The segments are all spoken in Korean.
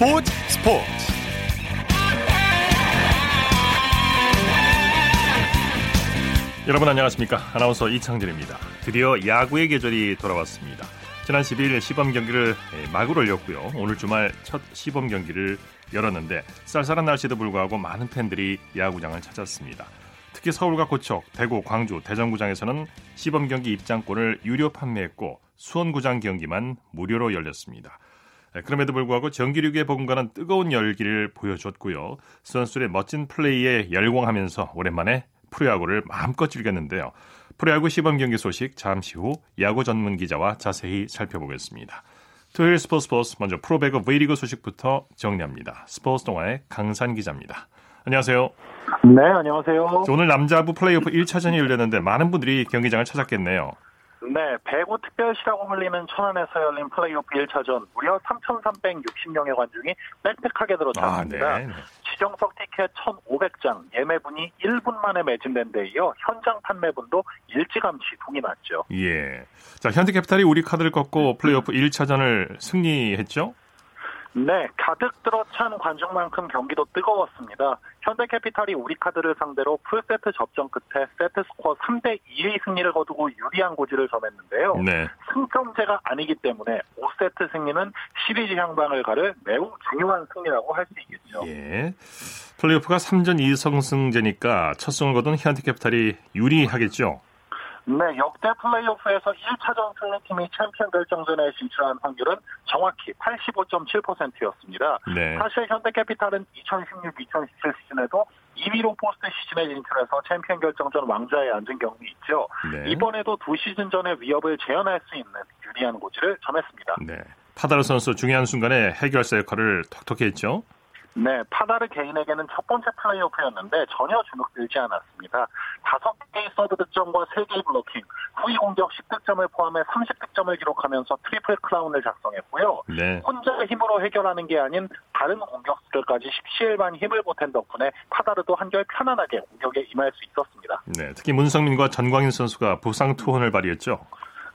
스포츠 스포츠. 여러분 안녕하십니까? 아나운서 이창진입니다. 드디어 야구의 계절이 돌아왔습니다. 지난 12일 시범 경기를 마구를 열었고요. 오늘 주말 첫 시범 경기를 열었는데 쌀쌀한 날씨에도 불구하고 많은 팬들이 야구장을 찾았습니다. 특히 서울과 고척, 대구, 광주, 대전구장에서는 시범 경기 입장권을 유료 판매했고 수원구장 경기만 무료로 열렸습니다. 네, 그럼에도 불구하고 정기류기에 버금가는 뜨거운 열기를 보여줬고요. 선수들의 멋진 플레이에 열광하면서 오랜만에 프로야구를 마음껏 즐겼는데요. 프로야구 시범 경기 소식 잠시 후 야구 전문 기자와 자세히 살펴보겠습니다. 토요일 스포츠 스포츠 먼저 프로배구 V리그 소식부터 정리합니다. 스포츠 동아의 강산 기자입니다. 안녕하세요. 네, 안녕하세요. 오늘 남자부 플레이오프 1차전이 열렸는데 많은 분들이 경기장을 찾았겠네요. 네, 배구 특별시라고 불리는 천안에서 열린 플레이오프 1차전 무려 3,360명의 관중이 빽빽하게 들어찼습니다. 아, 네. 지정석 티켓 1,500장, 예매분이 1분 만에 매진된 데 이어 현장 판매분도 일찌감치 동이 났죠. 예. 자, 현대캐피탈이 우리 카드를 꺾고 플레이오프 1차전을 승리했죠? 네, 가득 들어찬 관중만큼 경기도 뜨거웠습니다. 현대캐피탈이 우리카드를 상대로 풀세트 접전 끝에 세트 스코어 3대 2의 승리를 거두고 유리한 고지를 점했는데요. 네. 승점제가 아니기 때문에 5세트 승리는 시리즈 향방을 가를 매우 중요한 승리라고 할 수 있겠죠. 예. 플레이오프가 3전 2선승제니까 첫 승을 거둔 현대캐피탈이 유리하겠죠. 네, 역대 플레이오프에서 1차전 승리팀이 챔피언 결정전에 진출한 확률은 정확히 85.7%였습니다. 네. 사실 현대캐피탈은 2016-2017 시즌에도 2위로 포스트 시즌에 진출해서 챔피언 결정전 왕좌에 앉은 경험이 있죠. 네. 이번에도 두 시즌 전의 위업을 재현할 수 있는 유리한 고지를 점했습니다. 네. 파다르 선수 중요한 순간에 해결사 역할을 톡톡히 했죠. 네, 파다르 개인에게는 첫 번째 플레이오프였는데 전혀 주눅들지 않았습니다. 다섯 개의 서브 득점과 세 개의 블로킹, 후위 공격 10득점을 포함해 30득점을 기록하면서 트리플 크라운을 작성했고요. 네. 혼자의 힘으로 해결하는 게 아닌 다른 공격수들까지 십시일반 힘을 보탠 덕분에 파다르도 한결 편안하게 공격에 임할 수 있었습니다. 네, 특히 문성민과 전광인 선수가 부상 투혼을 발휘했죠.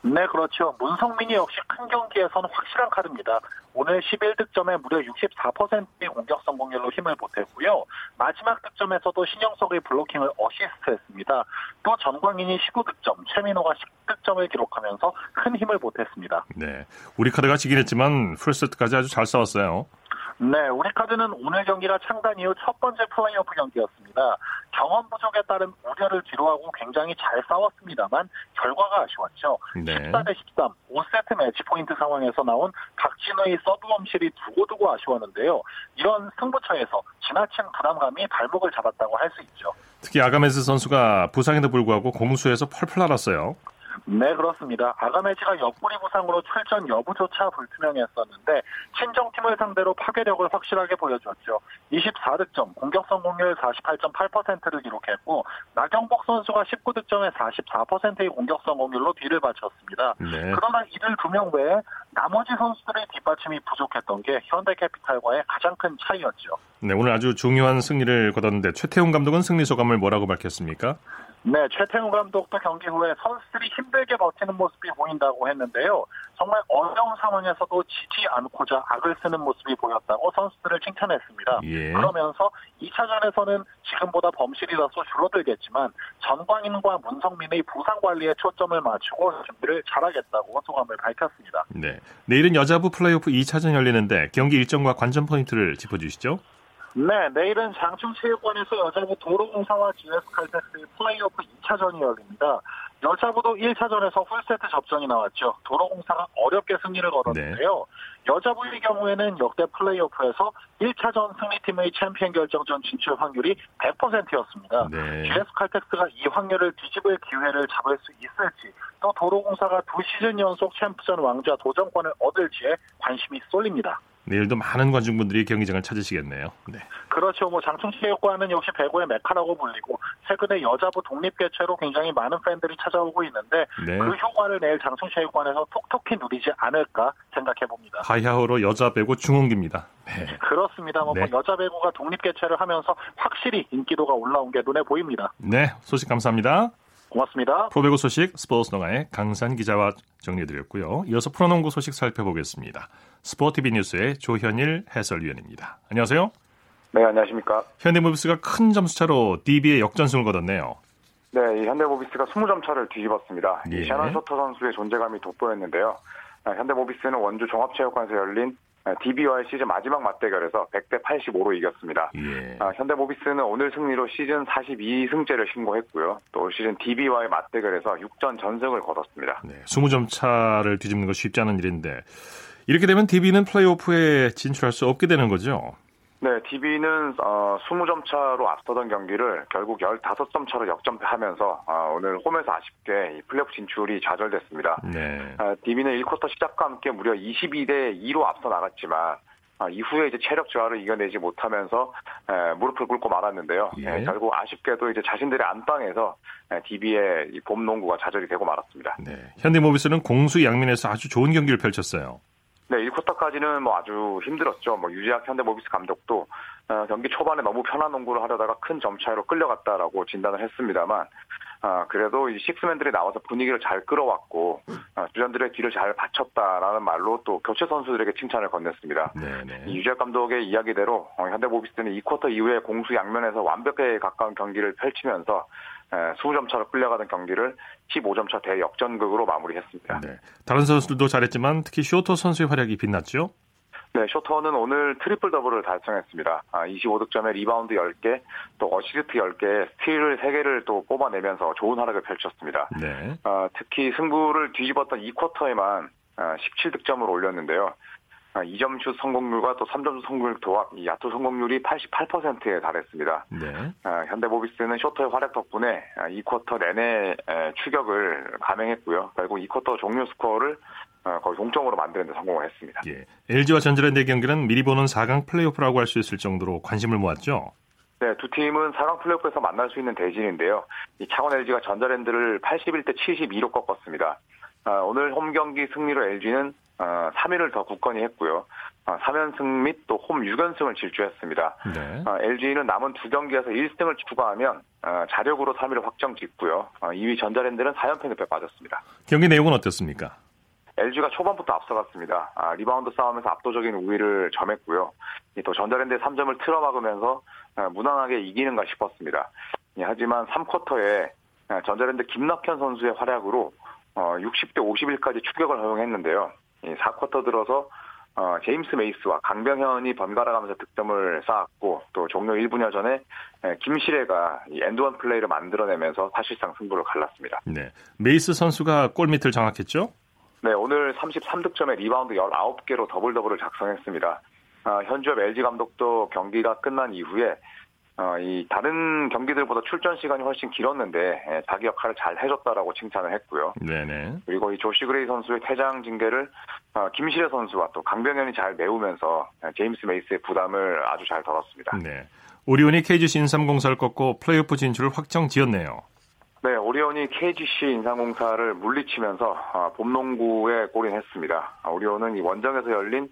네, 그렇죠. 문성민이 역시 큰 경기에서는 확실한 카드입니다. 오늘 11득점에 무려 64%의 공격 성공률로 힘을 보탰고요. 마지막 득점에서도 신영석의 블로킹을 어시스트했습니다. 또 전광인이 19득점, 최민호가 10득점을 기록하면서 큰 힘을 보탰습니다. 네, 우리 카드가 지긴 했지만 풀세트까지 아주 잘 싸웠어요. 네, 우리 카드는 오늘 경기가 창단 이후 첫 번째 플레이오프 경기였습니다. 경험 부족에 따른 우려를 뒤로하고 굉장히 잘 싸웠습니다만 결과가 아쉬웠죠. 네. 14대 13, 5세트 매치 포인트 상황에서 나온 박진호의 서브엄실이 두고두고 아쉬웠는데요. 이런 승부처에서 지나친 부담감이 발목을 잡았다고 할 수 있죠. 특히 아가메스 선수가 부상에도 불구하고 공수에서 펄펄 날았어요. 네, 그렇습니다. 아가메지가 옆구리 부상으로 출전 여부조차 불투명했었는데 친정팀을 상대로 파괴력을 확실하게 보여줬죠. 24득점, 공격 성공률 48.8%를 기록했고 나경복 선수가 19득점에 44%의 공격 성공률로 뒤를 바쳤습니다. 네. 그러나 이들 두 명 외에 나머지 선수들의 뒷받침이 부족했던 게 현대캐피탈과의 가장 큰 차이였죠. 네, 오늘 아주 중요한 승리를 거뒀는데 최태웅 감독은 승리 소감을 뭐라고 밝혔습니까? 네, 최태웅 감독도 경기 후에 선수들이 힘들게 버티는 모습이 보인다고 했는데요. 정말 어려운 상황에서도 지지 않고자 악을 쓰는 모습이 보였다고 선수들을 칭찬했습니다. 예. 그러면서 2차전에서는 지금보다 범실이 다소 줄어들겠지만 전광인과 문성민의 부상 관리에 초점을 맞추고 준비를 잘하겠다고 소감을 밝혔습니다. 네, 내일은 여자부 플레이오프 2차전 열리는데 경기 일정과 관전 포인트를 짚어주시죠. 네, 내일은 장충체육관에서 여자부 도로공사와 GS 칼텍스의 플레이오프 2차전이 열립니다. 여자부도 1차전에서 풀세트 접전이 나왔죠. 도로공사가 어렵게 승리를 거뒀는데요. 네. 여자부의 경우에는 역대 플레이오프에서 1차전 승리팀의 챔피언 결정전 진출 확률이 100%였습니다. 네. GS 칼텍스가 이 확률을 뒤집을 기회를 잡을 수 있을지, 또 도로공사가 두 시즌 연속 챔프전 왕좌 도전권을 얻을지에 관심이 쏠립니다. 내일도 많은 관중분들이 경기장을 찾으시겠네요. 네. 그렇죠. 뭐 장충체육관은 역시 배구의 메카라고 불리고 최근에 여자부 독립 개최로 굉장히 많은 팬들이 찾아오고 있는데 네. 그 효과를 내일 장충체육관에서 톡톡히 누리지 않을까 생각해 봅니다. 바야흐로 여자 배구 중흥기입니다. 네. 그렇습니다. 뭐, 뭐 네. 여자 배구가 독립 개최를 하면서 확실히 인기도가 올라온 게 눈에 보입니다. 네, 소식 감사합니다. 고맙습니다. 프로배구 소식 스포츠 동아의 강산 기자와 정리해드렸고요. 이어서 프로농구 소식 살펴보겠습니다. 스포티비 뉴스의 조현일 해설위원입니다. 안녕하세요. 네, 안녕하십니까. 현대모비스가 큰 점수차로 DB에 역전승을 거뒀네요. 네, 이 현대모비스가 20점 차를 뒤집었습니다. 예. 이 샤넌 쇼터 선수의 존재감이 돋보였는데요. 아, 현대모비스는 원주 종합체육관에서 열린 DB와의 시즌 마지막 맞대결에서 100대 85로 이겼습니다. 예. 아, 현대모비스는 오늘 승리로 시즌 42승째를 신고했고요. 또 시즌 DB와의 맞대결에서 6전 전승을 거뒀습니다. 네, 20점 차를 뒤집는 거 쉽지 않은 일인데 이렇게 되면 DB는 플레이오프에 진출할 수 없게 되는 거죠? 네, DB는 어, 20점 차로 앞서던 경기를 결국 15점 차로 역전하면서 어, 오늘 홈에서 아쉽게 플레이오프 진출이 좌절됐습니다. 네. 어, DB는 1쿼터 시작과 함께 무려 22대 2로 앞서 나갔지만 아, 이후에 이제 체력 저하를 이겨내지 못하면서 에, 무릎을 꿇고 말았는데요. 예. 에, 결국 아쉽게도 이제 자신들의 안방에서 DB의 봄 농구가 좌절이 되고 말았습니다. 네. 현대모비스는 공수 양면에서 아주 좋은 경기를 펼쳤어요. 네, 1쿼터까지는 뭐 아주 힘들었죠. 뭐 유지학 현대모비스 감독도 어, 경기 초반에 너무 편한 농구를 하려다가 큰 점 차이로 끌려갔다라고 진단을 했습니다만 아, 그래도 이 식스맨들이 나와서 분위기를 잘 끌어왔고 아, 주전들의 뒤를 잘 받쳤다라는 말로 또 교체 선수들에게 칭찬을 건넸습니다. 유재학 감독의 이야기대로 어, 현대모비스는 2쿼터 이후에 공수 양면에서 완벽에 가까운 경기를 펼치면서 20점 차로 끌려가던 경기를 15점 차 대역전극으로 마무리했습니다. 네. 다른 선수들도 잘했지만 특히 쇼터 선수의 활약이 빛났죠? 네, 쇼터는 오늘 트리플 더블을 달성했습니다. 아, 25득점에 리바운드 10개, 또 어시스트 10개, 스틸을 3개를 또 뽑아내면서 좋은 활약을 펼쳤습니다. 네. 아, 특히 승부를 뒤집었던 2쿼터에만 17득점을 올렸는데요. 2점 아, 슛 성공률과 또 3점 슛 성공률 도합, 이 야투 성공률이 88%에 달했습니다. 네. 아, 현대모비스는 쇼터의 활약 덕분에 2쿼터 아, 내내 추격을 감행했고요. 결국 2쿼터 종료 스코어를 어, 거의 동점으로 만드는 데 성공을 했습니다. 예. LG와 전자랜드의 경기는 미리 보는 4강 플레이오프라고 할 수 있을 정도로 관심을 모았죠. 네, 두 팀은 4강 플레이오프에서 만날 수 있는 대진인데요. 이 창원 LG가 전자랜드를 81대 72로 꺾었습니다. 아, 오늘 홈 경기 승리로 LG는 어, 3위를 더 굳건히 했고요. 어, 3연승 및 또 홈 6연승을 질주했습니다. 네. 어, LG는 남은 두 경기에서 1승을 추가하면 어, 자력으로 3위를 확정 짓고요. 어, 2위 전자랜드는 4연패 늪에 빠졌습니다. 경기 내용은 어땠습니까? LG가 초반부터 앞서갔습니다. 아, 리바운드 싸움에서 압도적인 우위를 점했고요. 또 전자랜드의 3점을 틀어막으면서 어, 무난하게 이기는가 싶었습니다. 예, 하지만 3쿼터에 어, 전자랜드 김낙현 선수의 활약으로 60대 어, 51까지 추격을 허용했는데요. 4쿼터 들어서 어, 제임스 메이스와 강병현이 번갈아 가면서 득점을 쌓았고 또 종료 1분여 전에 김시래가 and one 플레이를 만들어내면서 사실상 승부를 갈랐습니다. 네, 메이스 선수가 골밑을 장악했죠? 네, 오늘 33득점에 리바운드 19개로 더블 더블을 작성했습니다. 어, 현주엽 LG 감독도 경기가 끝난 이후에 어, 이 다른 경기들보다 출전 시간이 훨씬 길었는데 예, 자기 역할을 잘 해줬다라고 칭찬을 했고요. 네네. 그리고 이 조시 그레이 선수의 퇴장 징계를 어, 김시래 선수와 또 강병현이 잘 메우면서 예, 제임스 메이스의 부담을 아주 잘 덜었습니다. 네. 오리온이 KGC 인삼공사를 꺾고 플레이오프 진출을 확정 지었네요. 네, 오리온이 KGC 인삼공사를 물리치면서 어, 봄농구에 골인했습니다. 오리온은 이 원정에서 열린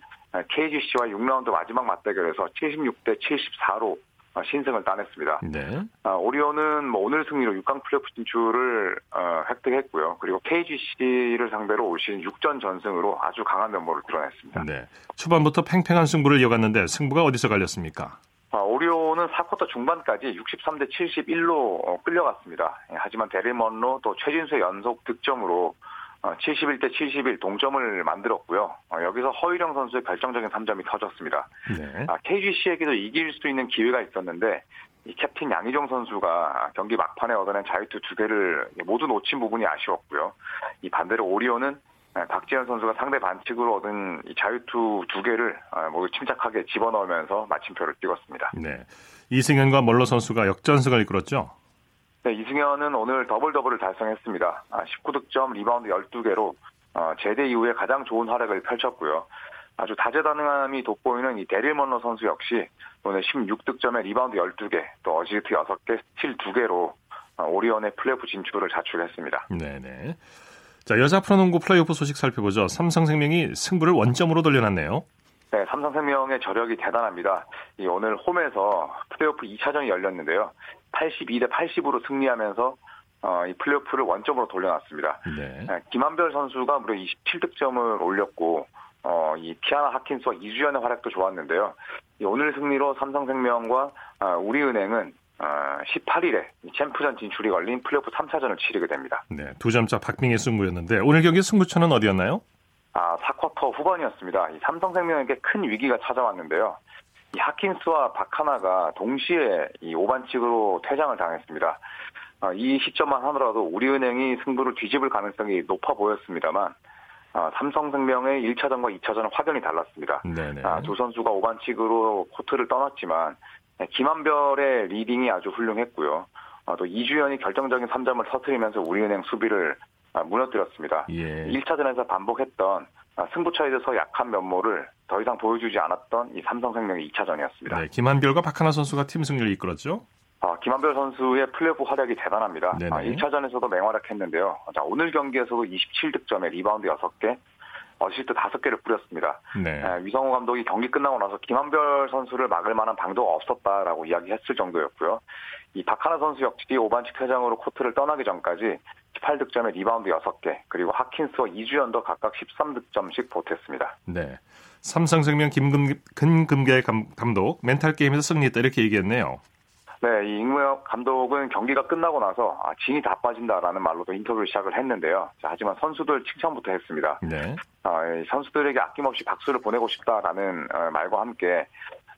KGC와 6라운드 마지막 맞대결에서 76대 74로 어, 신승을 따냈습니다. 네. 아, 오리온은 뭐 오늘 승리로 6강 플레이오프 진출을 어, 획득했고요. 그리고 KGC를 상대로 올 시즌 6전 전승으로 아주 강한 면모를 드러냈습니다. 네. 초반부터 팽팽한 승부를 이어갔는데 승부가 어디서 갈렸습니까? 아, 오리온은 4쿼터 중반까지 63대 71로 어, 끌려갔습니다. 예, 하지만 데릴 먼로 또 최진수의 연속 득점으로 71대 어, 71 동점을 만들었고요. 어, 여기서 허일영 선수의 결정적인 3점이 터졌습니다. 네. KGC에게도 아, 이길 수 있는 기회가 있었는데 이 캡틴 양희종 선수가 경기 막판에 얻어낸 자유투 두 개를 모두 놓친 부분이 아쉬웠고요. 이 반대로 오리온은 아, 박지현 선수가 상대 반칙으로 얻은 이 자유투 두 개를 아, 모두 침착하게 집어넣으면서 마침표를 찍었습니다. 네. 이승현과 멀로 선수가 역전승을 이끌었죠? 네, 이승현은 오늘 더블 더블을 달성했습니다. 19득점, 아, 리바운드 12개로 어, 제대 이후에 가장 좋은 활약을 펼쳤고요. 아주 다재다능함이 돋보이는 이 대릴 먼로 선수 역시 오늘 16득점에 리바운드 12개, 또 어시스트 6개, 스틸 2개로 어, 오리온의 플레이오프 진출을 자축했습니다. 네네. 자, 여자 프로농구 플레이오프 소식 살펴보죠. 삼성생명이 승부를 원점으로 돌려놨네요. 네, 삼성생명의 저력이 대단합니다. 이 오늘 홈에서 플레이오프 2차전이 열렸는데요. 82대 80으로 승리하면서 어, 이 플레이오프를 원점으로 돌려놨습니다. 네. 김한별 선수가 무려 27득점을 올렸고 어, 이 티아나 하킨스와 이주연의 활약도 좋았는데요. 오늘 승리로 삼성생명과 어, 우리은행은 어, 18일에 챔프전 진출이 걸린 플레이오프 3차전을 치르게 됩니다. 네, 두 점차 박빙의 승부였는데 오늘 경기 승부처는 어디였나요? 아, 4쿼터 후반이었습니다. 이 삼성생명에게 큰 위기가 찾아왔는데요. 이 하킨스와 박하나가 동시에 이 오반칙으로 퇴장을 당했습니다. 어, 이 시점만 하더라도 우리은행이 승부를 뒤집을 가능성이 높아 보였습니다만 어, 삼성생명의 1차전과 2차전은 확연히 달랐습니다. 아, 두 선수가 오반칙으로 코트를 떠났지만 네, 김한별의 리딩이 아주 훌륭했고요. 아, 또 이주연이 결정적인 3점을 터트리면서 우리은행 수비를 아, 무너뜨렸습니다. 예. 1차전에서 반복했던 아, 승부처에서 약한 면모를 더 이상 보여주지 않았던 이 삼성생명의 2차전이었습니다. 네, 김한별과 박하나 선수가 팀 승리를 이끌었죠? 아, 김한별 선수의 플레이오프 활약이 대단합니다. 아, 1차전에서도 맹활약했는데요. 자, 오늘 경기에서도 27득점에 리바운드 6개, 어시스트 5개를 뿌렸습니다. 네. 네, 위성우 감독이 경기 끝나고 나서 김한별 선수를 막을 만한 방도가 없었다라고 이야기했을 정도였고요. 이 박하나 선수 역시 5반칙 퇴장으로 코트를 떠나기 전까지 18득점에 리바운드 6개, 그리고 하킨스와 이주연도 각각 13득점씩 보탰습니다. 네. 삼성생명 임근, 임근배 감독 멘탈 게임에서 승리했다 이렇게 얘기했네요. 네, 이 임근배 감독은 경기가 끝나고 나서 아, 진이 다 빠진다라는 말로도 인터뷰를 시작을 했는데요. 자, 하지만 선수들 칭찬부터 했습니다. 네. 어, 선수들에게 아낌없이 박수를 보내고 싶다라는 어, 말과 함께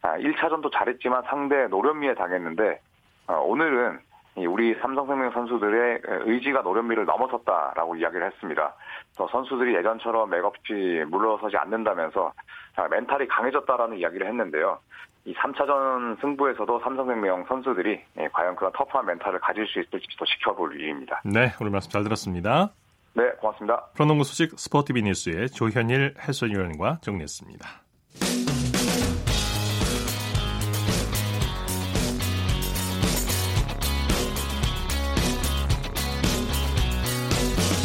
아, 1차전도 잘했지만 상대 노련미에 당했는데 어, 오늘은 우리 삼성생명 선수들의 의지가 노련미를 넘어섰다라고 이야기를 했습니다. 또 선수들이 예전처럼 맥없이 물러서지 않는다면서 멘탈이 강해졌다라는 이야기를 했는데요. 이 3차전 승부에서도 삼성생명 선수들이 예, 과연 그런 터프한 멘탈을 가질 수 있을지 도 지켜볼 일입니다. 네, 오늘 말씀 잘 들었습니다. 네, 고맙습니다. 프로농구 소식 스포티비 뉴스의 조현일 해설위원과 정리했습니다.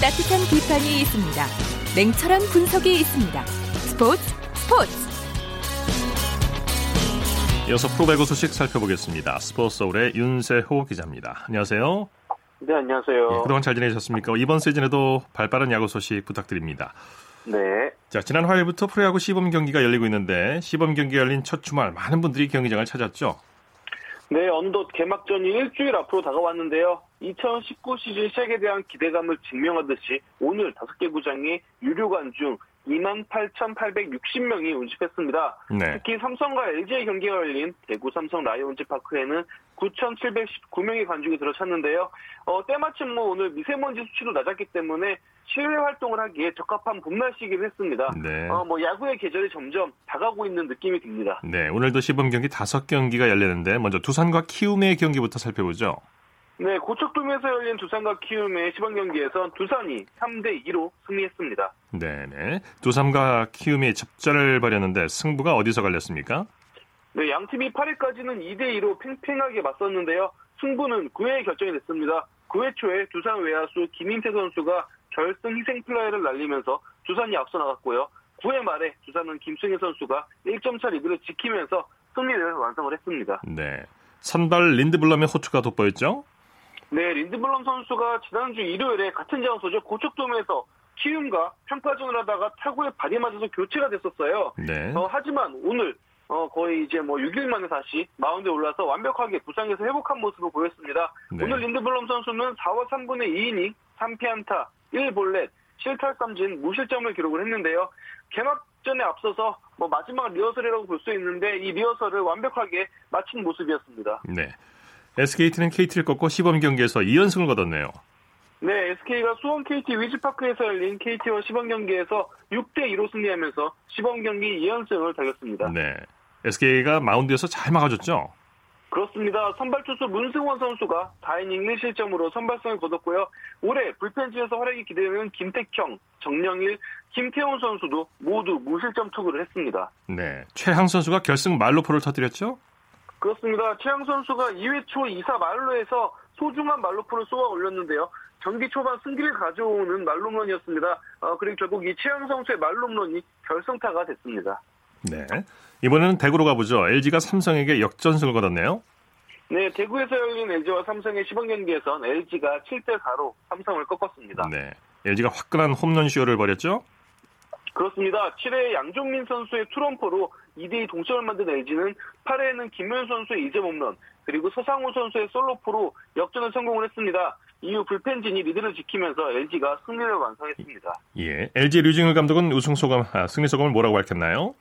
따뜻한 비판이 있습니다. 냉철한 분석이 있습니다. 스포츠 스포츠 이어서 프로배구 소식 살펴보겠습니다. 스포츠 서울의 윤세호 기자입니다. 안녕하세요. 네, 안녕하세요. 예, 그동안 잘 지내셨습니까? 이번 시즌에도 발빠른 야구 소식 부탁드립니다. 네. 자, 지난 화요일부터 프로야구 시범 경기가 열리고 있는데 시범 경기 열린 첫 주말 많은 분들이 경기장을 찾았죠. 네, 어느덧 개막전이 일주일 앞으로 다가왔는데요. 2019 시즌 시작에 대한 기대감을 증명하듯이 오늘 5개 구장이 유료 관 중 28,860명이 운집했습니다. 네. 특히 삼성과 LG의 경기가 열린 대구 삼성 라이온즈 파크에는 9,719명의 관중이 들어찼는데요. 어, 때마침 뭐 오늘 미세먼지 수치도 낮았기 때문에 실외 활동을 하기에 적합한 봄 날씨이긴 했습니다. 네. 어, 뭐 야구의 계절이 점점 다가오고 있는 느낌이 듭니다. 네, 오늘도 시범 경기 5경기가 열리는데 먼저 두산과 키움의 경기부터 살펴보죠. 네, 고척돔에서 열린 두산과 키움의 시범 경기에선 두산이 3대 2로 승리했습니다. 네 네. 두산과 키움이 접전을 벌였는데 승부가 어디서 갈렸습니까? 네, 양 팀이 8회까지는 2대 2로 팽팽하게 맞섰는데요. 승부는 9회에 결정이 됐습니다. 9회 초에 두산 외야수 김인태 선수가 결승 희생 플라이를 날리면서 두산이 앞서 나갔고요. 9회 말에 두산은 김승회 선수가 1점 차 리드를 지키면서 승리를 완성을 했습니다. 네. 선발 린드블럼의 호투가 돋보였죠? 네, 린드블럼 선수가 지난주 일요일에 같은 장소죠. 고척돔에서 키움과 평가전을 하다가 타구에 발이 맞아서 교체가 됐었어요. 네. 어, 하지만 오늘 어, 거의 이제 뭐 6일 만에 다시 마운드에 올라서 완벽하게 부상에서 회복한 모습을 보였습니다. 네. 오늘 린드블럼 선수는 4와 3분의 2이닝, 3피안타, 1볼넷, 실탈삼진, 무실점을 기록을 했는데요. 개막전에 앞서서 뭐 마지막 리허설이라고 볼 수 있는데 이 리허설을 완벽하게 마친 모습이었습니다. 네. SKT는 KT를 꺾고 시범 경기에서 2연승을 거뒀네요. 네, SK가 수원 KT 위즈파크에서 열린 KT와 시범 경기에서 6대 2로 승리하면서 시범 경기 2연승을 달렸습니다. 네. SK가 마운드에서 잘 막아줬죠? 그렇습니다. 선발 투수 문승원 선수가 4이닝 1실점으로 선발성을 거뒀고요. 올해 불펜진에서 활약이 기대되는 김택형, 정영일, 김태훈 선수도 모두 무실점 투구를 했습니다. 네. 최항 선수가 결승 말로포를 터뜨렸죠? 그렇습니다. 최양 선수가 2회 초 2사 말로에서 소중한 말로프를 쏘아 올렸는데요. 경기 초반 승기를 가져오는 말홈런이었습니다. 어, 그리고 결국 이 최양 선수의 말홈런이 결승타가 됐습니다. 네. 이번에는 대구로 가보죠. LG가 삼성에게 역전승을 거뒀네요. 네, 대구에서 열린 LG와 삼성의 시범 경기에선 LG가 7대 4로 삼성을 꺾었습니다. 네. LG가 화끈한 홈런 쇼를 벌였죠? 그렇습니다. 7회 양종민 선수의 투런포로 2대2 동점을 만든 LG는 8회에는 김현 선수의 2점 홈런, 그리고 서상우 선수의 솔로포로 역전을 성공을 했습니다. 이후 불펜진이 리드를 지키면서 LG가 승리를 완성했습니다. 예, LG 류징을 감독은 우승 소감, 아, 승리 소감을 뭐라고 밝혔나요?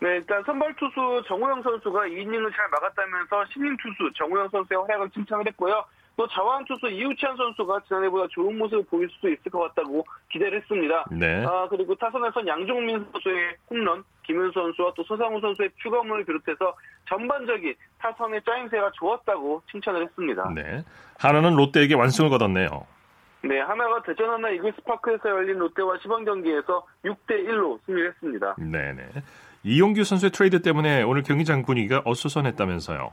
네, 일단 선발 투수 정우영 선수가 2이닝을 잘 막았다면서 신인 투수 정우영 선수의 활약을 칭찬을 했고요. 또 자완 투수 이우찬 선수가 지난해보다 좋은 모습을 보일 수도 있을 것 같다고 기대를 했습니다. 네. 아 그리고 타선에선 양종민 선수의 홈런, 김윤 선수와 또 서상우 선수의 추가홈런을 비롯해서 전반적인 타선의 짜임새가 좋았다고 칭찬을 했습니다. 네. 한화는 롯데에게 완승을 거뒀네요. 네, 한화가 대전 한화 이글스 파크에서 열린 롯데와 시범 경기에서 6대 1로 승리했습니다. 네 네. 이용규 선수의 트레이드 때문에 오늘 경기장 분위기가 어수선했다면서요.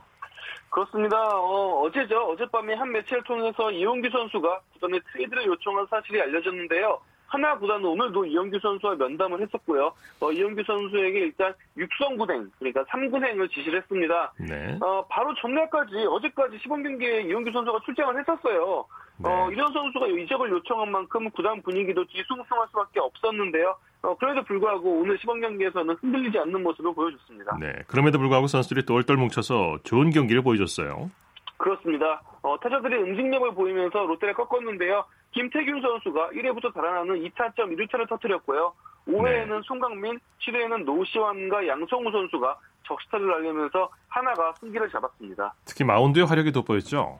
그렇습니다. 어, 제죠 어젯밤에 한 매체를 통해서 이용규 선수가 구단에 트레이드를 요청한 사실이 알려졌는데요. 한화 구단은 오늘도 이용규 선수와 면담을 했었고요. 어, 이용규 선수에게 일단 육성구행, 그러니까 3구행을 지시를 했습니다. 네. 어, 바로 전날까지, 어제까지 시범 경기에 이용규 선수가 출장을 했었어요. 네. 어, 이런 선수가 이적을 요청한 만큼 구단 분위기도 뒤숭숭할 수밖에 없었는데요. 어, 그래도 불구하고 오늘 시범 경기에서는 흔들리지 않는 모습을 보여줬습니다. 네, 그럼에도 불구하고 선수들이 똘똘 뭉쳐서 좋은 경기를 보여줬어요. 그렇습니다. 어, 타자들이 응징력을 보이면서 롯데를 꺾었는데요. 김태균 선수가 1회부터 달아나는 2타점 1루타를 터뜨렸고요. 5회에는 네. 송강민, 7회에는 노시환과 양성우 선수가 적시타를 날리면서 하나가 승기를 잡았습니다. 특히 마운드의 화력이 돋보였죠.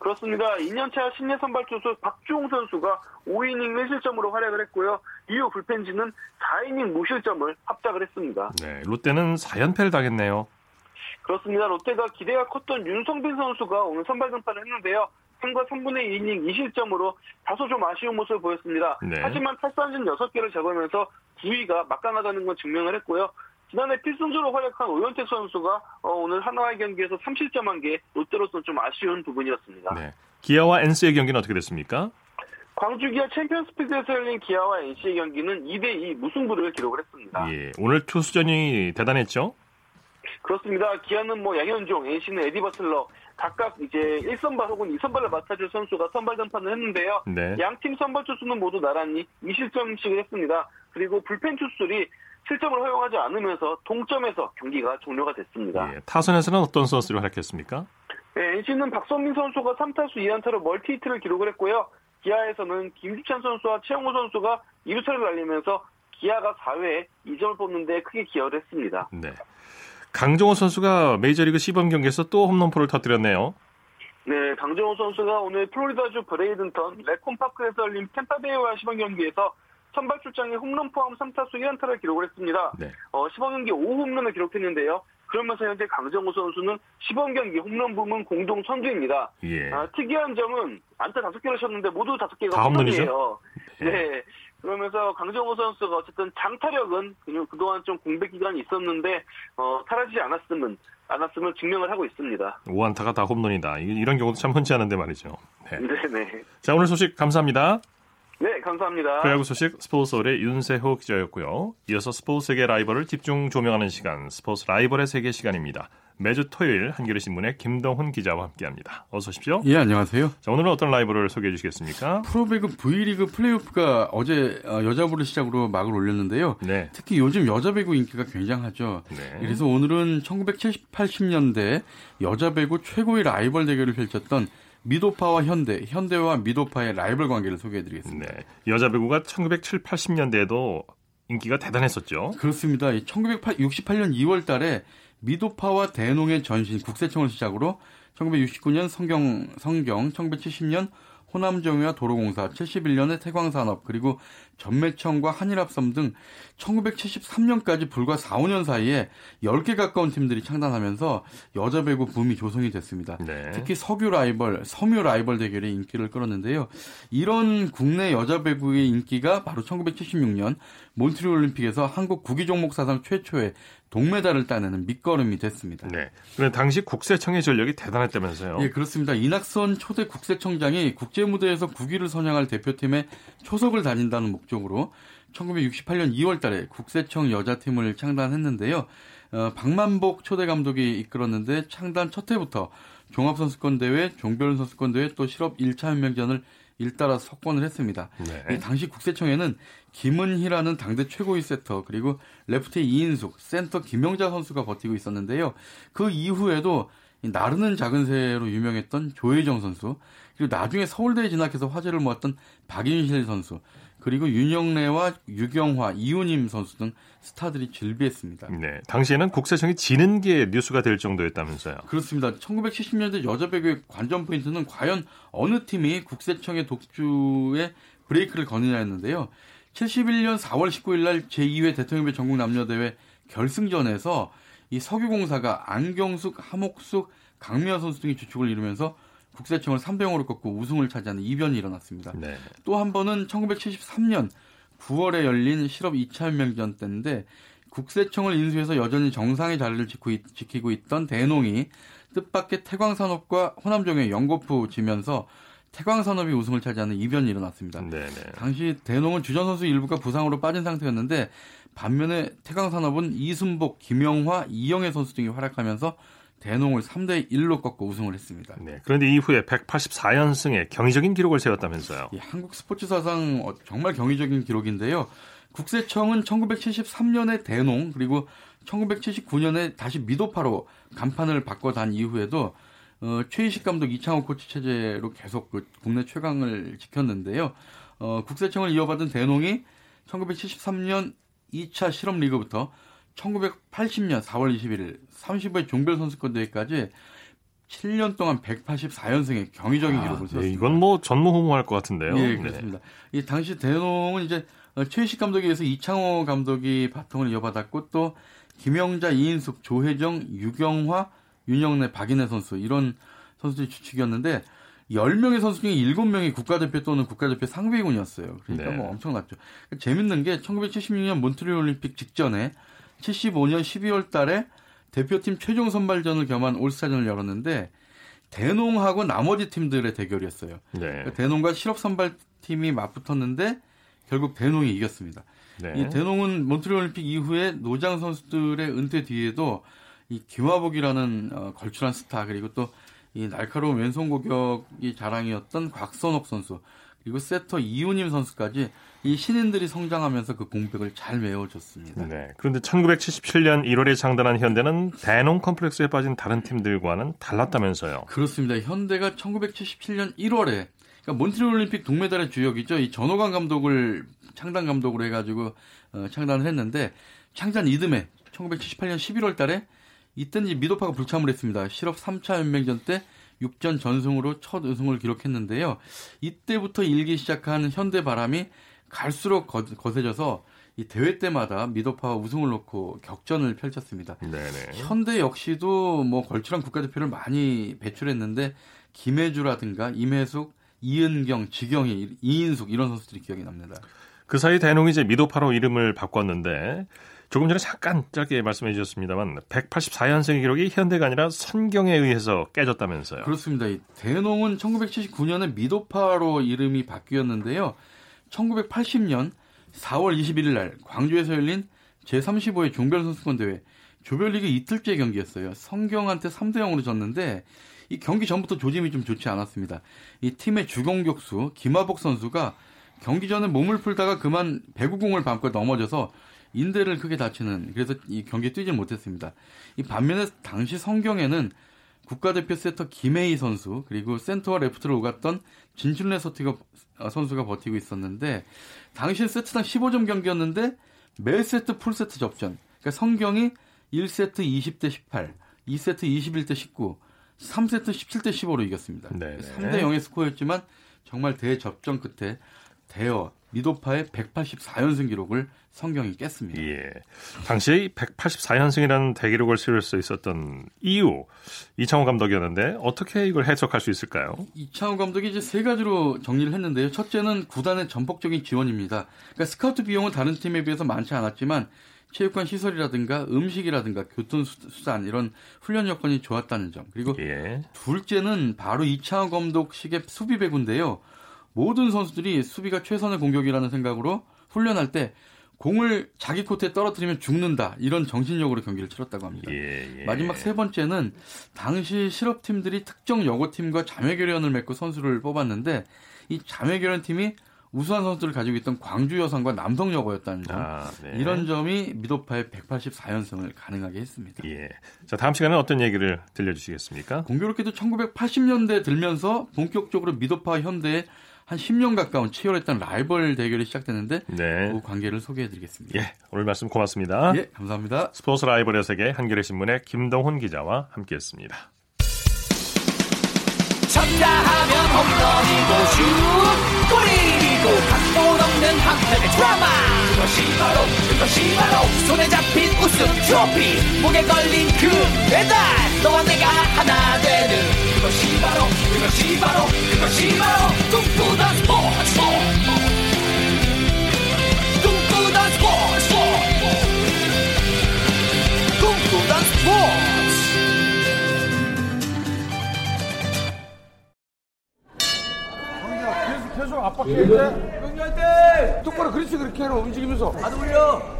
그렇습니다. 2년차 신예 선발 투수 박주홍 선수가 5이닝 1실점으로 활약을 했고요. 이후 불펜진은 4이닝 무실점을 합작을 했습니다. 네, 롯데는 4연패를 당했네요. 그렇습니다. 롯데가 기대가 컸던 윤성빈 선수가 오늘 선발 등판을 했는데요. 3과 3분의 2이닝 2실점으로 다소 좀 아쉬운 모습을 보였습니다. 네. 하지만 탈삼진 6개를 잡으면서 9위가 막강하다는 건 증명을 했고요. 지난해 필승조로 활약한 오현택 선수가 어, 오늘 하나와의 경기에서 3실점한 게 롯데로서는 좀 아쉬운 부분이었습니다. 네. 기아와 NC의 경기는 어떻게 됐습니까? 광주 기아 챔피언스피드에서 열린 기아와 NC의 경기는 2대2 무승부를 기록을 했습니다. 예, 오늘 투수전이 대단했죠? 그렇습니다. 기아는 뭐 양현종, NC는 에디 버슬러, 각각 이제 1선발 혹은 2선발을 맡아줄 선수가 선발 전판을 했는데요. 네. 양팀 선발 투수는 모두 나란히 2실점씩을 했습니다. 그리고 불펜 투수들이 실점을 허용하지 않으면서 동점에서 경기가 종료가 됐습니다. 예, 타선에서는 어떤 선수를 활약했습니까? 네, NC는 박선민 선수가 3타수 2안타로 멀티히트를 기록을 했고요. 기아에서는 김주찬 선수와 최영호 선수가 2루타를 날리면서 기아가 4회에 2점을 뽑는데 크게 기여를 했습니다. 네. 강정호 선수가 메이저리그 시범 경기에서 또 홈런포를 터뜨렸네요. 네, 강정호 선수가 오늘 플로리다주 브레이든턴 레콤파크에서 열린 탬파베이와 시범 경기에서 선발 출장에 홈런 포함 3타수 1안타를 기록을 했습니다. 네. 어, 시범 경기 5홈런을 기록했는데요. 그러면서 현재 강정호 선수는 시범 경기 홈런 부문 공동 선두입니다. 예. 아, 특이한 점은 안타 5개를 쳤는데 모두 5개가 홈런이에요. 네. 네. 그러면서 강정호 선수가 어쨌든 장타력은 그동안 좀 공백 기간이 있었는데 어, 사라지지 않았으면 않았음을 증명을 하고 있습니다. 오안타가 다 홈런이다. 이런 경우도 참 흔치 않은데 말이죠. 네. 네네. 자 오늘 소식 감사합니다. 네, 감사합니다. 프로야구 소식 스포츠홀의 윤세호 기자였고요. 이어서 스포츠 세계 라이벌을 집중 조명하는 시간, 스포츠 라이벌의 세계 시간입니다. 매주 토요일 한겨레 신문의 김동훈 기자와 함께합니다. 어서 오십시오. 예, 안녕하세요. 자, 오늘은 어떤 라이벌을 소개해 주시겠습니까? 프로배구 V리그 플레이오프가 어제 어, 여자부를 시작으로 막을 올렸는데요. 네. 특히 요즘 여자 배구 인기가 굉장하죠. 네. 그래서 오늘은 1980년대 여자 배구 최고의 라이벌 대결을 펼쳤던 미도파와 현대, 현대와 미도파의 라이벌 관계를 소개해드리겠습니다. 네. 여자 배구가 1970, 80년대에도 인기가 대단했었죠. 그렇습니다. 1968년 2월 달에 미도파와 대농의 전신 국세청을 시작으로 1969년 성경, 성경, 1970년 호남정유와 도로공사, 71년에 태광산업, 그리고 전매청과 한일합섬 등 1973년까지 불과 4, 5년 사이에 10개 가까운 팀들이 창단하면서 여자 배구 붐이 조성이 됐습니다. 네. 특히 석유 라이벌, 섬유 라이벌 대결의 인기를 끌었는데요. 이런 국내 여자 배구의 인기가 바로 1976년 몬트리올 올림픽에서 한국 구기 종목 사상 최초의 동메달을 따내는 밑거름이 됐습니다. 네. 그런데 당시 국세청의 전력이 대단했다면서요? 예, 그렇습니다. 이낙선 초대 국세청장이 국제 무대에서 국위를 선양할 대표팀에 초석을 다진다는 목적 으로 1968년 2월 달에 국세청 여자팀을 창단했는데요. 어, 박만복 초대 감독이 이끌었는데 창단 첫 해부터 종합선수권대회, 종별선수권대회 또 실업 1차 연맹전을 일따라 석권을 했습니다. 네. 당시 국세청에는 김은희라는 당대 최고위 세터 그리고 레프트 이인숙, 센터 김영자 선수가 버티고 있었는데요. 그 이후에도 나르는 작은 새로 유명했던 조혜정 선수 그리고 나중에 서울대에 진학해서 화제를 모았던 박인실 선수 그리고 윤영래와 유경화, 이운임 선수 등 스타들이 즐비했습니다. 네, 당시에는 국세청이 지는 게 뉴스가 될 정도였다면서요. 그렇습니다. 1970년대 여자 배구의 관전 포인트는 과연 어느 팀이 국세청의 독주에 브레이크를 거느냐였는데요. 71년 4월 19일 날 제2회 대통령배 전국 남녀대회 결승전에서 이 석유공사가 안경숙, 하목숙, 강미아 선수 등이 주축을 이루면서 국세청을 3대 0으로 꺾고 우승을 차지하는 이변이 일어났습니다. 네. 또한 번은 1973년 9월에 열린 실업 2차 연맹전 때인데 국세청을 인수해서 여전히 정상의 자리를 지키고 있던 대농이 뜻밖의 태광산업과 호남종의 연거푸 지면서 태광산업이 우승을 차지하는 이변이 일어났습니다. 네네. 당시 대농은 주전 선수 일부가 부상으로 빠진 상태였는데 반면에 태광산업은 이순복, 김영화, 이영애 선수 등이 활약하면서 대농을 3대 1로 꺾고 우승을 했습니다. 네. 그런데 이후에 184연승의 경이적인 기록을 세웠다면서요. 예, 한국 스포츠 사상 어, 정말 경이적인 기록인데요. 국세청은 1973년에 대농 그리고 1979년에 다시 미도파로 간판을 바꿔 단 이후에도 어, 최희식 감독 이창호 코치 체제로 계속 그 국내 최강을 지켰는데요. 어, 국세청을 이어받은 대농이 1973년 2차 실업 리그부터 1980년 4월 21일 35회 종별 선수권 대회까지 7년 동안 184연승의 경이적인 아, 기록을 세웠습니다. 네, 이건 뭐 전무후무할 것 같은데요. 예, 그렇습니다. 네. 이 당시 대농은 이제 최희식 감독에 의해서 이창호 감독이 바통을 이어받았고 또 김영자, 이인숙, 조혜정, 유경화, 윤영래, 박인혜 선수 이런 선수들이 주축이었는데 10명의 선수 중에 7명이 국가대표 또는 국가대표 상비군이었어요. 그러니까 네. 뭐 엄청났죠. 재밌는 게 1976년 몬트리올 올림픽 직전에 75년 12월 달에 대표팀 최종 선발전을 겸한 올스타전을 열었는데 대농하고 나머지 팀들의 대결이었어요. 네. 그러니까 대농과 실업 선발팀이 맞붙었는데 결국 대농이 이겼습니다. 네. 이 대농은 몬트리올 올림픽 이후에 노장 선수들의 은퇴 뒤에도 이 김화복이라는 어, 걸출한 스타 그리고 또 이 날카로운 왼손 공격이 자랑이었던 곽선옥 선수 그리고 세터 이우님 선수까지 이 신인들이 성장하면서 그 공백을 잘 메워줬습니다. 네. 그런데 1977년 1월에 창단한 현대는 대농 컴플렉스에 빠진 다른 팀들과는 달랐다면서요. 그렇습니다. 현대가 1977년 1월에 그러니까 몬트리올 올림픽 동메달의 주역이죠. 이 전호관 감독을 창단 감독으로 해가지고 어, 창단을 했는데 창단 이듬해 1978년 11월 달에 이때는 미도파가 불참을 했습니다. 실업 3차 연맹전 때 6전 전승으로 첫 우승을 기록했는데요. 이때부터 일기 시작한 현대 바람이 갈수록 거, 세져서 이 대회 때마다 미도파와 우승을 놓고 격전을 펼쳤습니다. 네네. 현대 역시도 뭐 걸출한 국가대표를 많이 배출했는데 김혜주라든가 임혜숙, 이은경, 지경희, 이인숙 이런 선수들이 기억이 납니다. 그 사이 대농이 이제 미도파로 이름을 바꿨는데 조금 전에 잠깐 짧게 말씀해 주셨습니다만 184연승의 기록이 현대가 아니라 선경에 의해서 깨졌다면서요. 그렇습니다. 대농은 1979년에 미도파로 이름이 바뀌었는데요. 1980년 4월 21일 날 광주에서 열린 제35회 종별 선수권 대회 조별리그 이틀째 경기였어요. 성경한테 3대 0으로 졌는데 이 경기 전부터 조짐이 좀 좋지 않았습니다. 이 팀의 주공격수 김하복 선수가 경기 전에 몸을 풀다가 그만 배구공을 밟고 넘어져서 인대를 크게 다치는 그래서 이 경기에 뛰지 못했습니다. 이 반면에 당시 성경에는 국가대표 세터 김혜희 선수 그리고 센터와 레프트를 오갔던 진출레 서티가 어, 선수가 버티고 있었는데 당시 세트당 15점 경기였는데 매 세트 풀 세트 접전. 그러니까 성경이 1세트 20대 18, 2세트 21대 19, 3세트 17대 15로 이겼습니다. 네네. 3대 0의 스코어였지만 정말 대접전 끝에 대어 미도파의 184연승 기록을 성경이 깼습니다. 예. 당시 184연승이라는 대기록을 세울 수 있었던 이유 이창호 감독이었는데 어떻게 이걸 해석할 수 있을까요? 이창호 감독이 이제 세 가지로 정리를 했는데요. 첫째는 구단의 전폭적인 지원입니다. 그러니까 스카우트 비용은 다른 팀에 비해서 많지 않았지만 체육관 시설이라든가 음식이라든가 교통수단 이런 훈련 여건이 좋았다는 점. 그리고 예. 둘째는 바로 이창호 감독식의 수비 배구인데요. 모든 선수들이 수비가 최선의 공격이라는 생각으로 훈련할 때 공을 자기 코트에 떨어뜨리면 죽는다 이런 정신력으로 경기를 치렀다고 합니다. 예, 예. 마지막 세 번째는 당시 실업팀들이 특정 여고팀과 자매결연을 맺고 선수를 뽑았는데 이 자매결연 팀이 우수한 선수를 가지고 있던 광주 여성과 남성 여고였다는 점. 아, 네. 이런 점이 미도파의 184연승을 가능하게 했습니다. 예. 자, 다음 시간에 어떤 얘기를 들려주시겠습니까? 공교롭게도 1980년대 들면서 본격적으로 미도파 현대의 한 10년 가까운 치열했던 라이벌 대결이 시작됐는데 네. 그 관계를 소개해드리겠습니다. 예, 오늘 말씀 고맙습니다. 예, 감사합니다. 스포츠 라이벌의 세계 한겨레 신문의 김동훈 기자와 함께했습니다. 쳤다 하면 홈런이고 슛 골이고 각본 없는 한편의 드라마 그것이 바로 그것이 바로 손에 잡힌 우승 트로피 목에 걸린 그 배달 너와 내가 하나 되는 그것이 바로 그것이 바로 그것이 바로 꿈꾸던 스포츠 꿈꾸던 스포츠 꿈꾸던 스포츠 계속 계속 압박해야 돼. 똑바로 그렇지 그렇게 해라 움직이면서. 안 올려.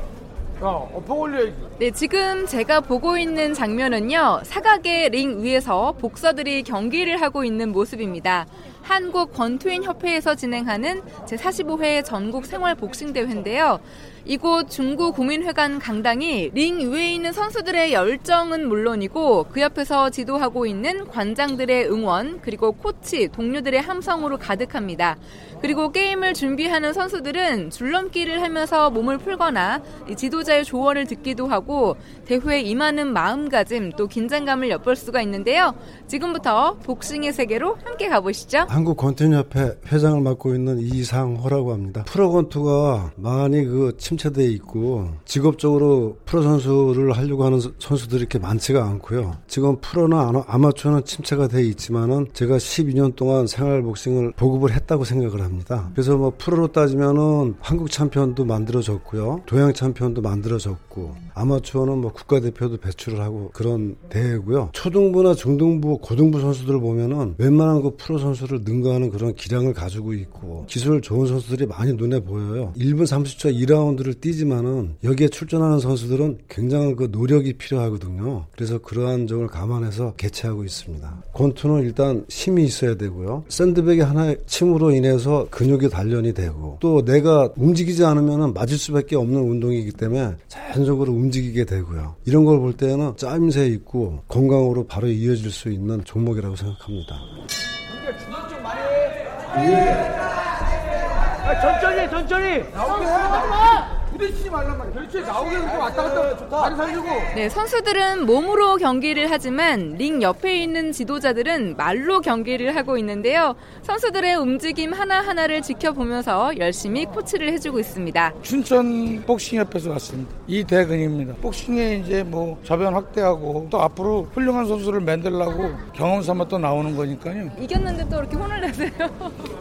네, 지금 제가 보고 있는 장면은요, 사각의 링 위에서 복서들이 경기를 하고 있는 모습입니다. 한국 권투인 협회에서 진행하는 제45회 전국 생활 복싱 대회인데요. 이곳 중구 구민회관 강당이 링 위에 있는 선수들의 열정은 물론이고 그 옆에서 지도하고 있는 관장들의 응원 그리고 코치 동료들의 함성으로 가득합니다. 그리고 게임을 준비하는 선수들은 줄넘기를 하면서 몸을 풀거나 지도자의 조언을 듣기도 하고 대회에 임하는 마음가짐 또 긴장감을 엿볼 수가 있는데요. 지금부터 복싱의 세계로 함께 가보시죠. 한국 권투협회 회장을 맡고 있는 이상호라고 합니다. 프로 권투가 많이 그 침체돼 있고 직업적으로 프로 선수를 하려고 하는 선수들이 이렇게 많지가 않고요. 지금 프로나 아마추어는 침체가 돼 있지만은 제가 12년 동안 생활 복싱을 보급을 했다고 생각을 합니다. 그래서 뭐 프로로 따지면은 한국 챔피언도 만들어졌고요. 동양 챔피언도 만들어졌고 아마추어는 뭐 국가대표도 배출을 하고 그런 대회고요. 초등부나 중등부, 고등부 선수들을 보면은 웬만한 그 프로 선수를 능가하는 그런 기량을 가지고 있고 기술 좋은 선수들이 많이 눈에 보여요. 1분 30초 2라운드를 뛰지만은 여기에 출전하는 선수들은 굉장한 그 노력이 필요하거든요. 그래서 그러한 점을 감안해서 개최하고 있습니다. 권투는 일단 힘이 있어야 되고요. 샌드백이 하나의 침으로 인해서 근육이 단련이 되고 또 내가 움직이지 않으면 맞을 수밖에 없는 운동이기 때문에 자연적으로 움직이게 되고요. 이런 걸 볼 때는 짜임새 있고 건강으로 바로 이어질 수 있는 종목이라고 생각합니다. 아, 천천히 천천히. 나오게 해 부딪히지 말란 말이야. 그렇지. 나오게 이렇게 왔다 갔다 좋다. 다리 살리고. 네, 선수들은 몸으로 경기를 하지만 링 옆에 있는 지도자들은 말로 경기를 하고 있는데요. 선수들의 움직임 하나하나를 지켜보면서 열심히 코치를 해주고 있습니다. 춘천 복싱협회에서 왔습니다. 이대근입니다. 복싱에 이제 뭐 저변 확대하고 또 앞으로 훌륭한 선수를 만들라고 경험 삼아 또 나오는 거니까요. 이겼는데 또 이렇게 혼을 내세요.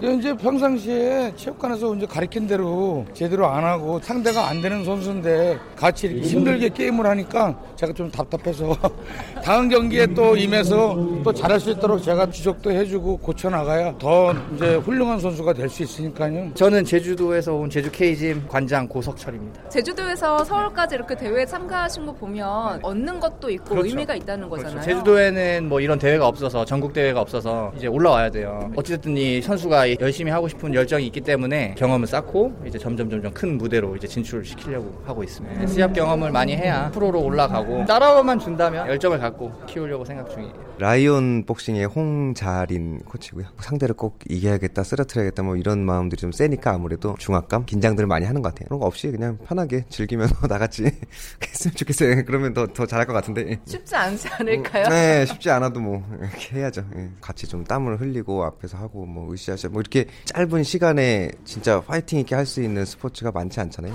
이제 평상시에 체육관에서 이제 가르친 대로 제대로 안 하고 상대가 안 되는 선수인데 같이 이렇게 힘들게 게임을 하니까 제가 좀 답답해서 다음 경기에 또 임해서 또 잘할 수 있도록 제가 지적도 해주고 고쳐나가야 더 이제 훌륭한 선수가 될 수 있으니까요. 저는 제주도에서 온 제주 K짐 관장 고석철입니다. 제주도에서 서울까지 이렇게 대회에 참가하신 거 보면 얻는 것도 있고 그렇죠. 의미가 있다는 그렇죠. 거잖아요. 그렇죠. 제주도에는 뭐 이런 대회가 없어서 전국 대회가 없어서 이제 올라와야 돼요. 어찌됐든 이 선수가 열심히 하고 싶은 열정이 있기 때문에 경험을 쌓고 이제 점점 점점 큰 무대로 이제 진출 진출을 시키려고 하고 있습니다. 시합 경험을 많이 해야 프로로 올라가고 따라오만 준다면 열정을 갖고 키우려고 생각 중이에요. 라이온 복싱의 홍자린 코치고요. 상대를 꼭 이겨야겠다, 쓰러트려야겠다 뭐 이런 마음들이 좀 세니까 아무래도 중압감, 긴장들을 많이 하는 것 같아요. 그런 거 없이 그냥 편하게 즐기면서 나같이 했으면 좋겠어요. 그러면 더, 더 잘할 것 같은데. 쉽지 않지 않을까요? 네, 쉽지 않아도 뭐 이렇게 해야죠. 예, 같이 좀 땀을 흘리고 앞에서 하고 뭐 으쌰으쌰 뭐 이렇게 짧은 시간에 진짜 파이팅 있게 할 수 있는 스포츠가 많지 않잖아요.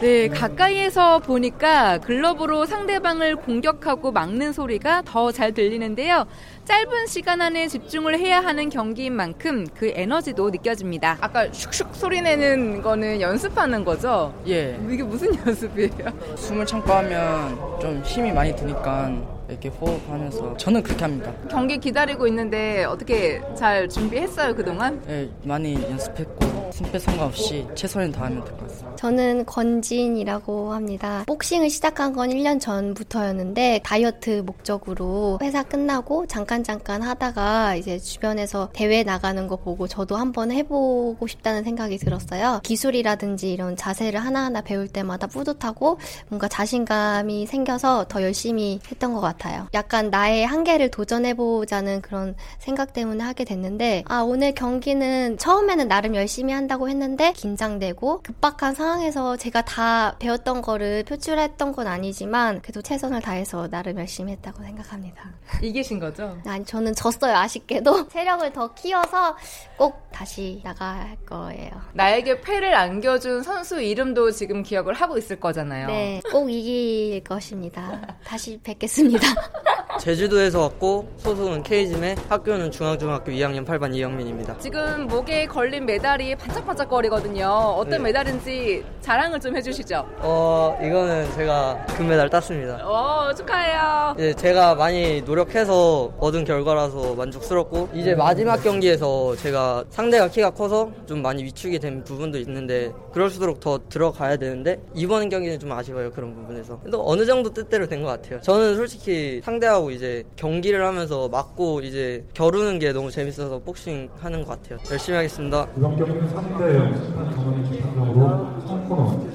네, 가까이에서 보니까 글러브로 상대방을 공격하고 막는 소리가 더 잘 들리는데요. 짧은 시간 안에 집중을 해야 하는 경기인 만큼 그 에너지도 느껴집니다. 아까 슉슉 소리 내는 거는 연습하는 거죠? 예. 이게 무슨 연습이에요? 숨을 참고 하면 좀 힘이 많이 드니까 이렇게 호흡하면서 저는 그렇게 합니다. 경기 기다리고 있는데 어떻게 잘 준비했어요 그동안? 네, 많이 연습했고 승패 상관없이 최선을 다하면 될 것 같습니다. 저는 권진이라고 합니다. 복싱을 시작한 건 1년 전부터였는데 다이어트 목적으로 회사 끝나고 잠깐 잠깐 하다가 이제 주변에서 대회 나가는 거 보고 저도 한번 해보고 싶다는 생각이 들었어요. 기술이라든지 이런 자세를 하나하나 배울 때마다 뿌듯하고 뭔가 자신감이 생겨서 더 열심히 했던 것 같아요. 약간 나의 한계를 도전해보자는 그런 생각 때문에 하게 됐는데 아 오늘 경기는 처음에는 나름 열심히 한 다고 했는데 긴장되고 급박한 상황에서 제가 다 배웠던 거를 표출했던 건 아니지만 그래도 최선을 다해서 나름 열심히 했다고 생각합니다. 이기신 거죠? 아니 저는 졌어요 아쉽게도 체력을 더 키워서 꼭 다시 나갈 거예요. 나에게 패를 안겨준 선수 이름도 지금 기억을 하고 있을 거잖아요. 네, 꼭 이길 것입니다. 다시 뵙겠습니다. 제주도에서 왔고 소속은 K짐에 학교는 중앙중학교 2학년 8반 이영민입니다. 지금 목에 걸린 메달이 반짝반짝거리거든요. 어떤 네. 메달인지 자랑을 좀 해주시죠. 어 이거는 제가 금메달 땄습니다. 어 축하해요. 네, 제가 많이 노력해서 얻은 결과라서 만족스럽고 이제 마지막 경기에서 제가 상대가 키가 커서 좀 많이 위축이 된 부분도 있는데 그럴수록 더 들어가야 되는데 이번 경기는 좀 아쉬워요 그런 부분에서. 또 어느 정도 뜻대로 된 것 같아요. 저는 솔직히 상대하고 이제 경기를 하면서 맞고 이제 겨루는 게 너무 재밌어서 복싱 하는 것 같아요. 열심히 하겠습니다. 이번 경기는 3대 0 경기 판정으로 성코너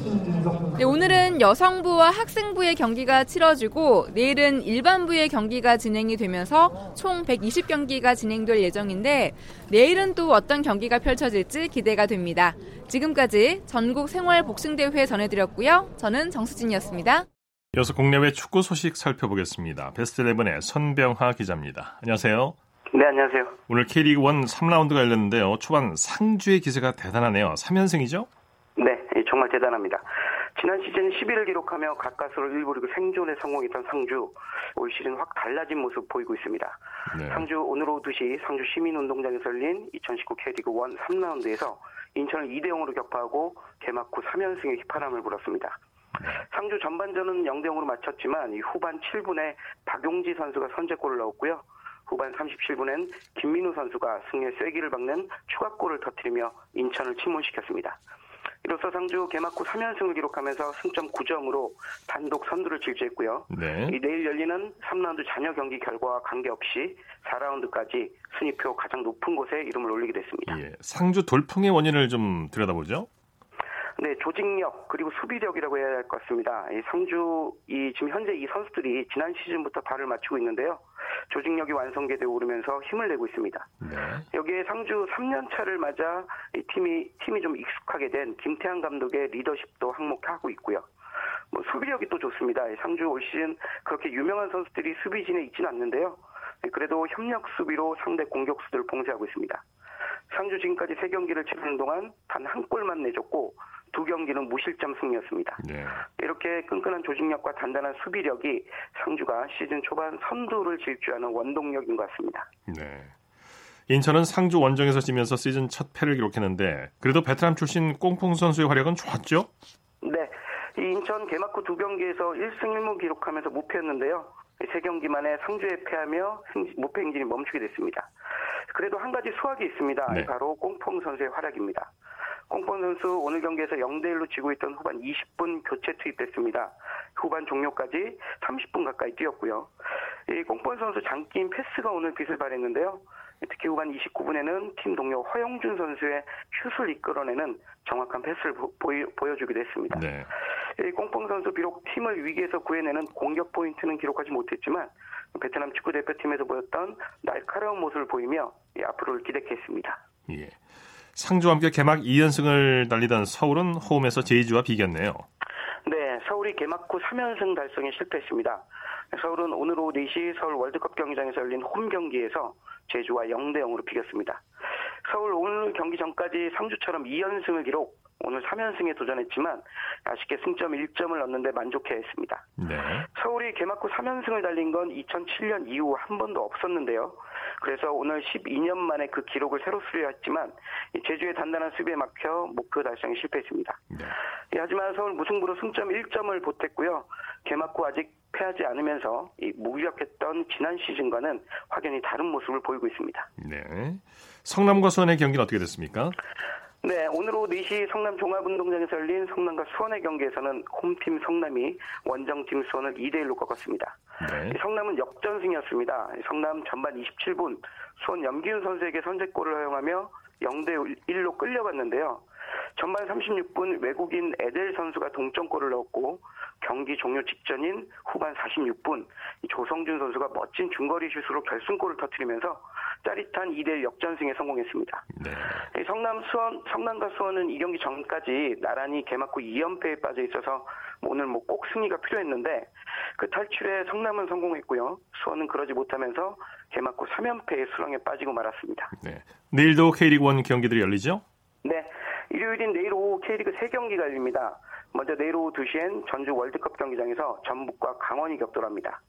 네, 오늘은 여성부와 학생부의 경기가 치러지고 내일은 일반부의 경기가 진행이 되면서 총 120경기가 진행될 예정인데 내일은 또 어떤 경기가 펼쳐질지 기대가 됩니다. 지금까지 전국 생활 복싱대회 전해드렸고요. 저는 정수진이었습니다. 이어서 국내외 축구 소식 살펴보겠습니다. 베스트 11의 선병하 기자입니다. 안녕하세요. 네, 안녕하세요. 오늘 K리그 1 3라운드가 열렸는데요. 초반 상주의 기세가 대단하네요. 3연승이죠? 네, 정말 대단합니다. 지난 시즌 11을 기록하며 가까스로 1부 리그 생존에 성공했던 상주 올 시즌 확 달라진 모습 보이고 있습니다. 네. 상주 오늘 오후 2시 상주 시민운동장에서 열린 2019 K리그 1 3라운드에서 인천을 2대 0으로 격파하고 개막 후 3연승의 휘파람을 불었습니다. 상주 전반전은 0대 0으로 마쳤지만 후반 7분에 박용지 선수가 선제골을 넣었고요. 후반 37분엔 김민우 선수가 승리의 쐐기를 박는 추가골을 터뜨리며 인천을 침몰시켰습니다. 이로써 상주 개막 후 3연승을 기록하면서 승점 9점으로 단독 선두를 질주했고요. 네. 이 내일 열리는 3라운드 잔여 경기 결과와 관계없이 4라운드까지 순위표 가장 높은 곳에 이름을 올리게 됐습니다. 예, 상주 돌풍의 원인을 좀 들여다보죠. 네, 조직력 그리고 수비력이라고 해야 할 것 같습니다. 이 상주 이 지금 현재 이 선수들이 지난 시즌부터 발을 맞추고 있는데요. 조직력이 완성되어 오르면서 힘을 내고 있습니다. 네. 여기에 상주 3년 차를 맞아 이 팀이 팀이 좀 익숙하게 된 김태환 감독의 리더십도 항목하고 있고요. 뭐 수비력이 또 좋습니다. 상주 올 시즌 그렇게 유명한 선수들이 수비진에 있지는 않는데요. 그래도 협력 수비로 상대 공격수들을 봉쇄하고 있습니다. 상주 지금까지 3경기를 치르는 동안 단 한 골만 내줬고 두 경기는 무실점 승리였습니다. 네. 이렇게 끈끈한 조직력과 단단한 수비력이 상주가 시즌 초반 선두를 질주하는 원동력인 것 같습니다. 네. 인천은 상주 원정에서 지면서 시즌 첫 패를 기록했는데 그래도 베트남 출신 꽁풍 선수의 활약은 좋았죠? 네. 인천 개막 후 두 경기에서 1승 1무 기록하면서 무패였는데요. 세 경기 만에 상주에 패하며 무패 행진이 멈추게 됐습니다. 그래도 한 가지 수확이 있습니다. 네. 바로 꽁풍 선수의 활약입니다. 꽁폰 선수 오늘 경기에서 0대 1로 지고 있던 후반 20분 교체 투입됐습니다. 후반 종료까지 30분 가까이 뛰었고요. 이 꽁폰 선수 장기인 패스가 오늘 빛을 발했는데요. 특히 후반 29분에는 팀 동료 허영준 선수의 슛을 이끌어내는 정확한 패스를 보여, 보여 주기도 했습니다. 네. 이 꽁뽕 선수 비록 팀을 위기에서 구해내는 공격 포인트는 기록하지 못했지만 베트남 축구 대표팀에서 보였던 날카로운 모습을 보이며 앞으로를 기대했습니다. 예. 상주와 함께 개막 2연승을 달리던 서울은 홈에서 제주와 비겼네요. 네, 서울이 개막 후 3연승 달성에 실패했습니다. 서울은 오늘 오후 4시 서울 월드컵 경기장에서 열린 홈 경기에서 제주와 0대 0으로 비겼습니다. 서울 오늘 경기 전까지 상주처럼 2연승을 기록, 오늘 3연승에 도전했지만 아쉽게 승점 1점을 얻는데 만족해야 했습니다. 네. 서울이 개막 후 3연승을 달린 건 2007년 이후 한 번도 없었는데요. 그래서 오늘 12년 만에 그 기록을 새로 수려했지만 제주의 단단한 수비에 막혀 목표 달성에 실패했습니다. 네. 예, 하지만 서울 무승부로 승점 1점을 보탰고요. 개막 후 아직 패하지 않으면서 무기력했던 지난 시즌과는 확연히 다른 모습을 보이고 있습니다. 네. 성남과 수원의 경기는 어떻게 됐습니까? 네, 오늘 오후 4시 성남 종합운동장에서 열린 성남과 수원의 경기에서는 홈팀 성남이 원정팀 수원을 2대1로 꺾었습니다. 네. 성남은 역전승이었습니다. 성남 전반 27분 수원 염기훈 선수에게 선제골을 허용하며 0대 1로 끌려갔는데요. 전반 36분 외국인 에델 선수가 동점골을 넣었고 경기 종료 직전인 후반 46분 조성준 선수가 멋진 중거리 슛으로 결승골을 터뜨리면서 짜릿한 2대1 역전승에 성공했습니다. 네. 성남 수원 성남과 수원은 이 경기 전까지 나란히 개막 후 2연패에 빠져 있어서 오늘 뭐 꼭 승리가 필요했는데 그 탈출에 성남은 성공했고요. 수원은 그러지 못하면서 개막 후 3연패의 수렁에 빠지고 말았습니다. 네. 내일도 K리그 1 경기들이 열리죠? 네. 일요일인 내일 오후 K리그 3경기가 열립니다. 먼저 내일 오후 2시엔 전주 월드컵 경기장에서 전북과 강원이 격돌합니다.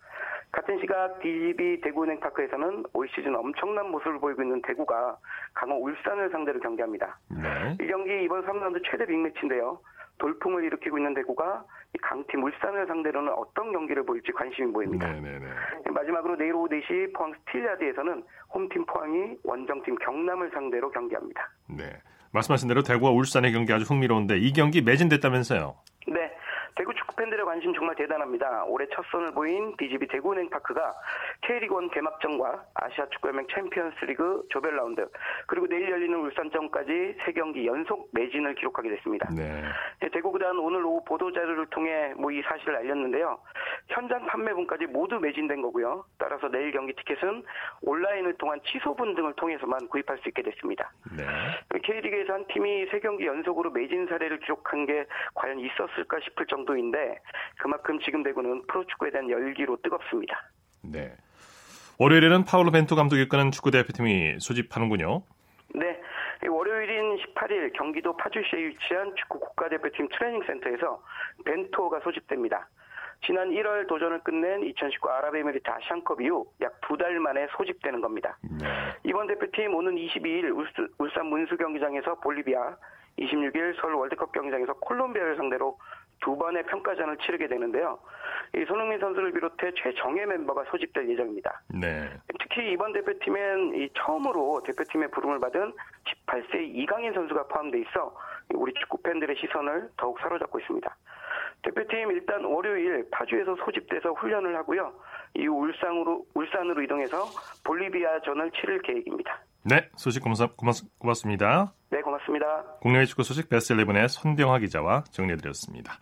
같은 시각 DB 대구은행 파크에서는 올 시즌 엄청난 모습을 보이고 있는 대구가 강원 울산을 상대로 경기합니다. 네. 이 경기 이번 3라운드 최대 빅매치인데요. 돌풍을 일으키고 있는 대구가 강팀 울산을 상대로는 어떤 경기를 보일지 관심이 모입니다. 네네네. 네, 네. 마지막으로 내일 오후 4시 포항 스틸야드에서는 홈팀 포항이 원정팀 경남을 상대로 경기합니다. 네. 말씀하신 대로 대구와 울산의 경기 아주 흥미로운데 이 경기 매진됐다면서요? 네. 대구 축구 팬들의 관심 정말 대단합니다. 올해 첫 선을 보인 DGB 대구은행파크가 K리그1 개막전과 아시아 축구연맹 챔피언스리그 조별 라운드 그리고 내일 열리는 울산전까지 3경기 연속 매진을 기록하게 됐습니다. 네. 네, 대구 구단 오늘 오후 보도 자료를 통해 뭐 이 사실을 알렸는데요. 현장 판매분까지 모두 매진된 거고요. 따라서 내일 경기 티켓은 온라인을 통한 취소분 등을 통해서만 구입할 수 있게 됐습니다. 네. K리그에서 한 팀이 3경기 연속으로 매진 사례를 기록한 게 과연 있었을까 싶을 정도 정도인데 그만큼 지금 대구는 프로축구에 대한 열기로 뜨겁습니다. 네. 월요일에는 파울로 벤투 감독이 이끄는 축구 대표팀이 소집하는군요. 네. 월요일인 18일 경기도 파주시에 위치한 축구 국가대표팀 트레이닝센터에서 벤토가 소집됩니다. 지난 1월 도전을 끝낸 2019 아랍에미리트 아시안컵 이후 약 두 달 만에 소집되는 겁니다. 네. 이번 대표팀 오는 22일 울산 문수 경기장에서 볼리비아, 26일 서울 월드컵 경기장에서 콜롬비아를 상대로 두 번의 평가전을 치르게 되는데요. 이 손흥민 선수를 비롯해 최정예 멤버가 소집될 예정입니다. 네. 특히 이번 대표팀엔 이 처음으로 대표팀의 부름을 받은 18세 이강인 선수가 포함돼 있어 우리 축구 팬들의 시선을 더욱 사로잡고 있습니다. 대표팀 일단 월요일 파주에서 소집돼서 훈련을 하고요. 이후 울산으로 울산으로 이동해서 볼리비아전을 치를 계획입니다. 네, 소식 고맙, 고맙, 습니다 네, 고맙습니다. 국내외 축구 소식 베스트 11의 손병화 기자와 정리해드렸습니다.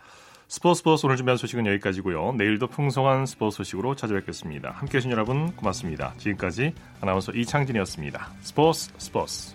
스포츠 스포츠 오늘 준비한 소식은 여기까지고요. 내일도 풍성한 스포츠 소식으로 찾아뵙겠습니다. 함께해 주신 여러분 고맙습니다. 지금까지 아나운서 이창진이었습니다. 스포츠 스포츠